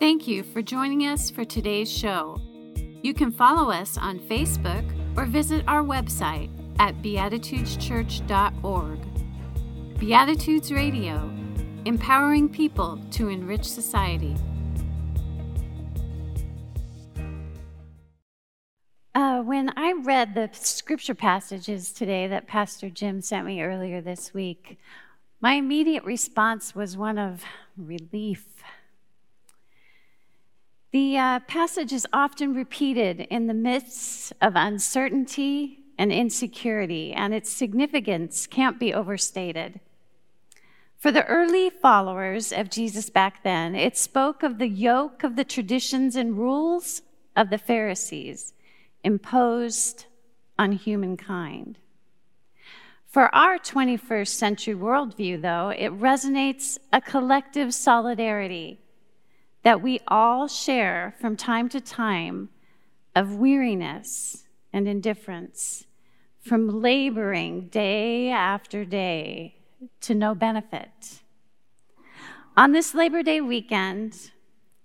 Thank you for joining us for today's show. You can follow us on Facebook or visit our website at beatitudeschurch.org. Beatitudes Radio, empowering people to enrich society. Uh, when I read the scripture passages today that Pastor Jim sent me earlier this week, my immediate response was one of relief. The uh, passage is often repeated in the midst of uncertainty and insecurity, and its significance can't be overstated. For the early followers of Jesus back then, it spoke of the yoke of the traditions and rules of the Pharisees imposed on humankind. For our 21st century worldview, though, it resonates a collective solidarity that we all share from time to time of weariness and indifference, from laboring day after day to no benefit. On this Labor Day weekend,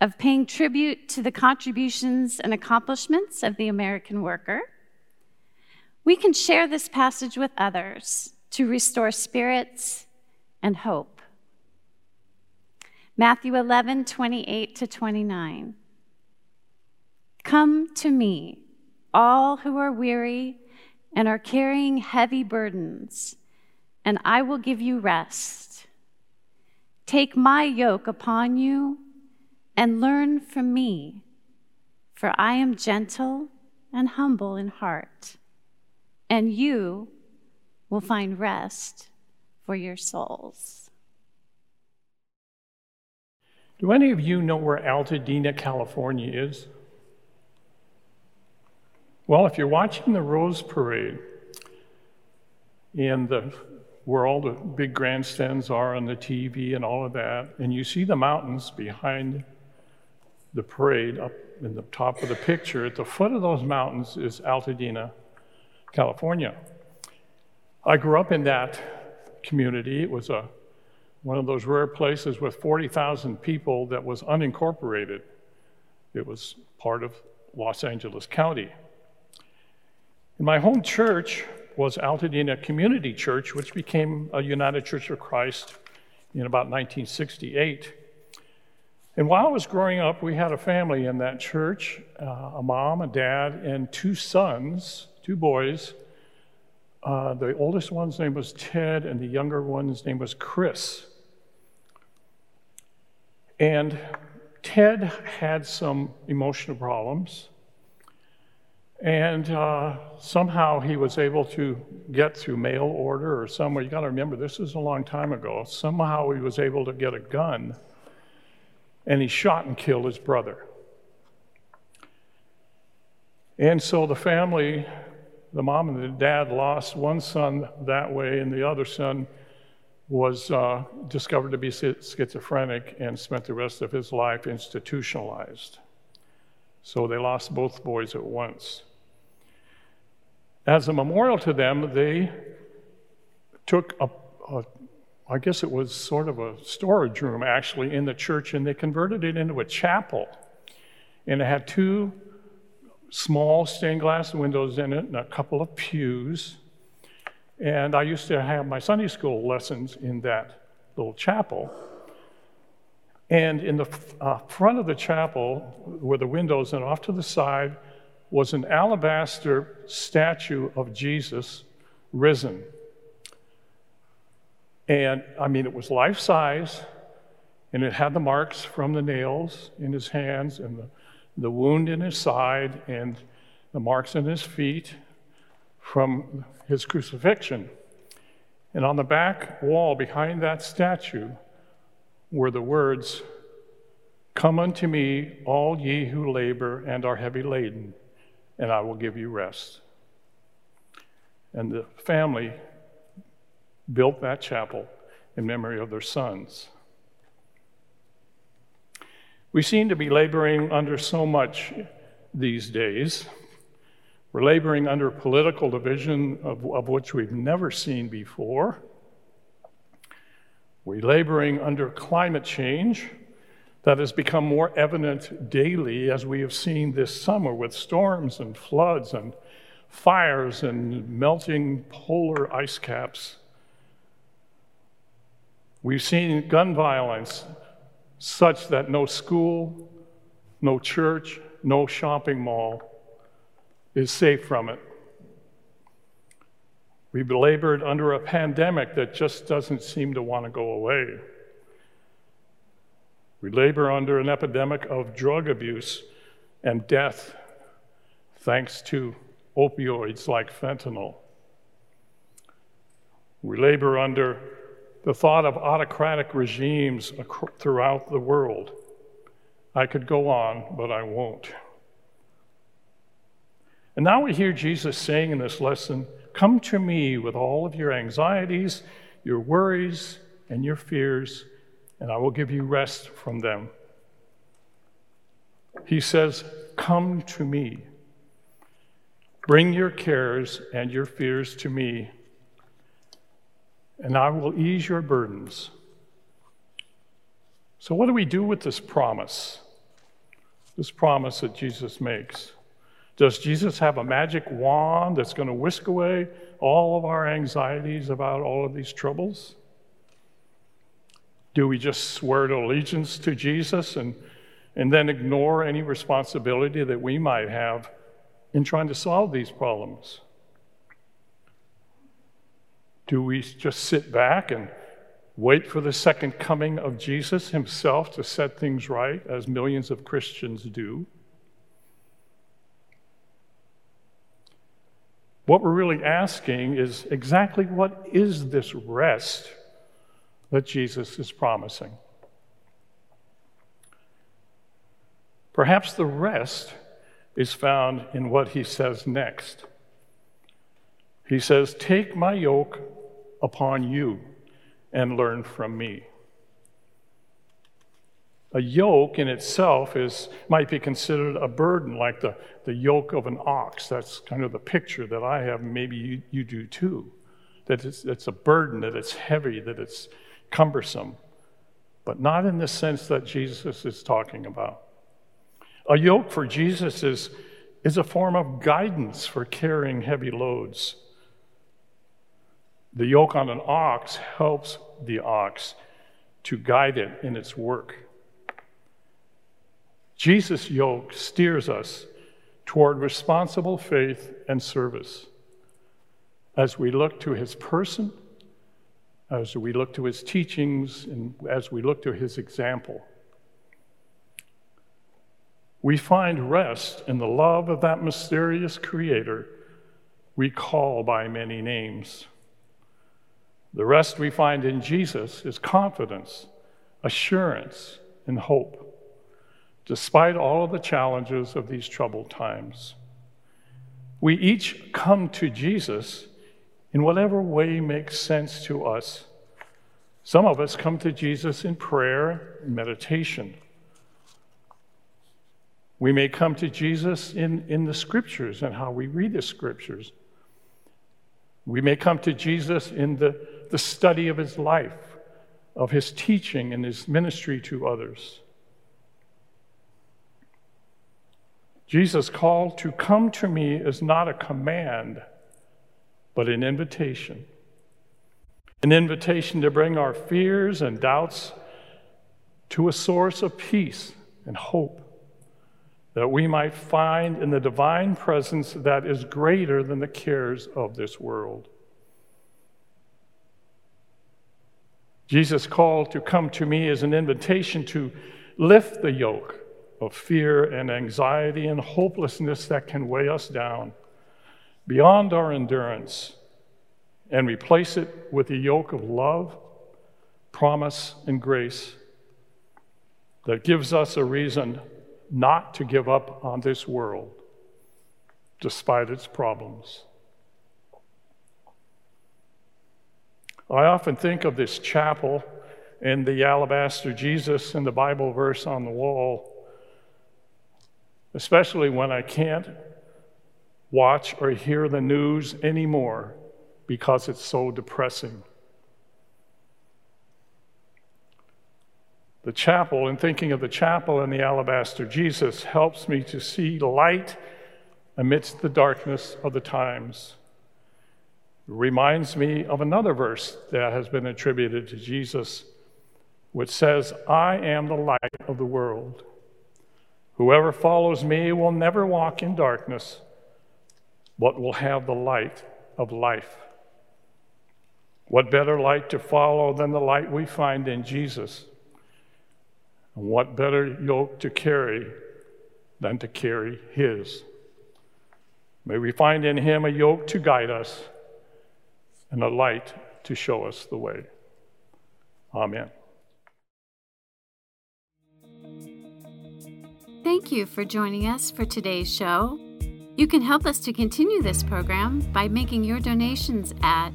of paying tribute to the contributions and accomplishments of the American worker, we can share this passage with others to restore spirits and hope. Matthew 11, 28 to 29. Come to me, all who are weary and are carrying heavy burdens, and I will give you rest. Take my yoke upon you and learn from me, for I am gentle and humble in heart and you will find rest for your souls. Do any of you know where Altadena, California is? Well, if you're watching the Rose Parade in the where all the big grandstands are on the TV and all of that, and you see the mountains behind the parade up in the top of the picture, at the foot of those mountains is Altadena, California. I grew up in that community. It was a, one of those rare places with 40,000 people that was unincorporated. It was part of Los Angeles County. And my home church was Altadena Community Church, which became a United Church of Christ in about 1968. And while I was growing up, we had a family in that church uh, a mom, a dad, and two sons two boys. Uh, the oldest one's name was Ted, and the younger one's name was Chris. And Ted had some emotional problems. And uh, somehow he was able to get through mail order or somewhere. You got to remember, this is a long time ago. Somehow he was able to get a gun and he shot and killed his brother. And so the family the mom and the dad lost one son that way, and the other son was uh, discovered to be schizophrenic and spent the rest of his life institutionalized. So they lost both boys at once. As a memorial to them, they took a, a I guess it was sort of a storage room actually in the church, and they converted it into a chapel. And it had two small stained glass windows in it and a couple of pews. And I used to have my Sunday school lessons in that little chapel. And in the uh, front of the chapel were the windows, and off to the side was an alabaster statue of Jesus risen. And I mean, it was life size, and it had the marks from the nails in his hands and the the wound in his side and the marks in his feet from his crucifixion. And on the back wall behind that statue were the words, Come unto me, all ye who labor and are heavy laden, and I will give you rest. And the family built that chapel in memory of their sons. We seem to be laboring under so much these days. We're laboring under political division of, of which we've never seen before. We're laboring under climate change, that has become more evident daily as we have seen this summer with storms and floods and fires and melting polar ice caps. We've seen gun violence such that no school, no church, no shopping mall is safe from it. We've labored under a pandemic that just doesn't seem to want to go away. We labor under an epidemic of drug abuse and death thanks to opioids like fentanyl. We labor under the thought of autocratic regimes throughout the world. I could go on, but I won't. And now we hear Jesus saying in this lesson Come to me with all of your anxieties, your worries, and your fears, and I will give you rest from them. He says, Come to me. Bring your cares and your fears to me, and I will ease your burdens. So, what do we do with this promise? This promise that Jesus makes. Does Jesus have a magic wand that's going to whisk away all of our anxieties about all of these troubles? Do we just swear to allegiance to Jesus and, and then ignore any responsibility that we might have in trying to solve these problems? Do we just sit back and wait for the second coming of Jesus himself to set things right, as millions of Christians do? What we're really asking is exactly what is this rest that Jesus is promising? Perhaps the rest is found in what he says next. He says, Take my yoke upon you and learn from me. A yoke in itself is, might be considered a burden, like the, the yoke of an ox. That's kind of the picture that I have, maybe you, you do too. That it's, it's a burden, that it's heavy, that it's cumbersome, but not in the sense that Jesus is talking about. A yoke for Jesus is, is a form of guidance for carrying heavy loads. The yoke on an ox helps the ox to guide it in its work. Jesus' yoke steers us toward responsible faith and service as we look to his person, as we look to his teachings, and as we look to his example. We find rest in the love of that mysterious creator we call by many names. The rest we find in Jesus is confidence, assurance, and hope, despite all of the challenges of these troubled times. We each come to Jesus in whatever way makes sense to us. Some of us come to Jesus in prayer and meditation. We may come to Jesus in, in the scriptures and how we read the scriptures. We may come to Jesus in the, the study of his life, of his teaching and his ministry to others. Jesus' call to come to me is not a command, but an invitation. An invitation to bring our fears and doubts to a source of peace and hope that we might find in the divine presence that is greater than the cares of this world. Jesus' call to come to me is an invitation to lift the yoke of fear and anxiety and hopelessness that can weigh us down beyond our endurance and replace it with a yoke of love, promise, and grace that gives us a reason not to give up on this world despite its problems. I often think of this chapel and the alabaster Jesus and the Bible verse on the wall, especially when I can't watch or hear the news anymore because it's so depressing. The chapel, in thinking of the chapel and the alabaster Jesus, helps me to see light amidst the darkness of the times. It reminds me of another verse that has been attributed to Jesus, which says, I am the light of the world. Whoever follows me will never walk in darkness, but will have the light of life. What better light to follow than the light we find in Jesus? And what better yoke to carry than to carry His? May we find in Him a yoke to guide us and a light to show us the way. Amen. Thank you for joining us for today's show. You can help us to continue this program by making your donations at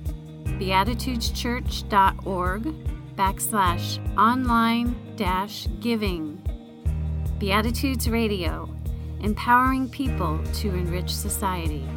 beatitudeschurch.org backslash online dash giving. Beatitudes Radio, empowering people to enrich society.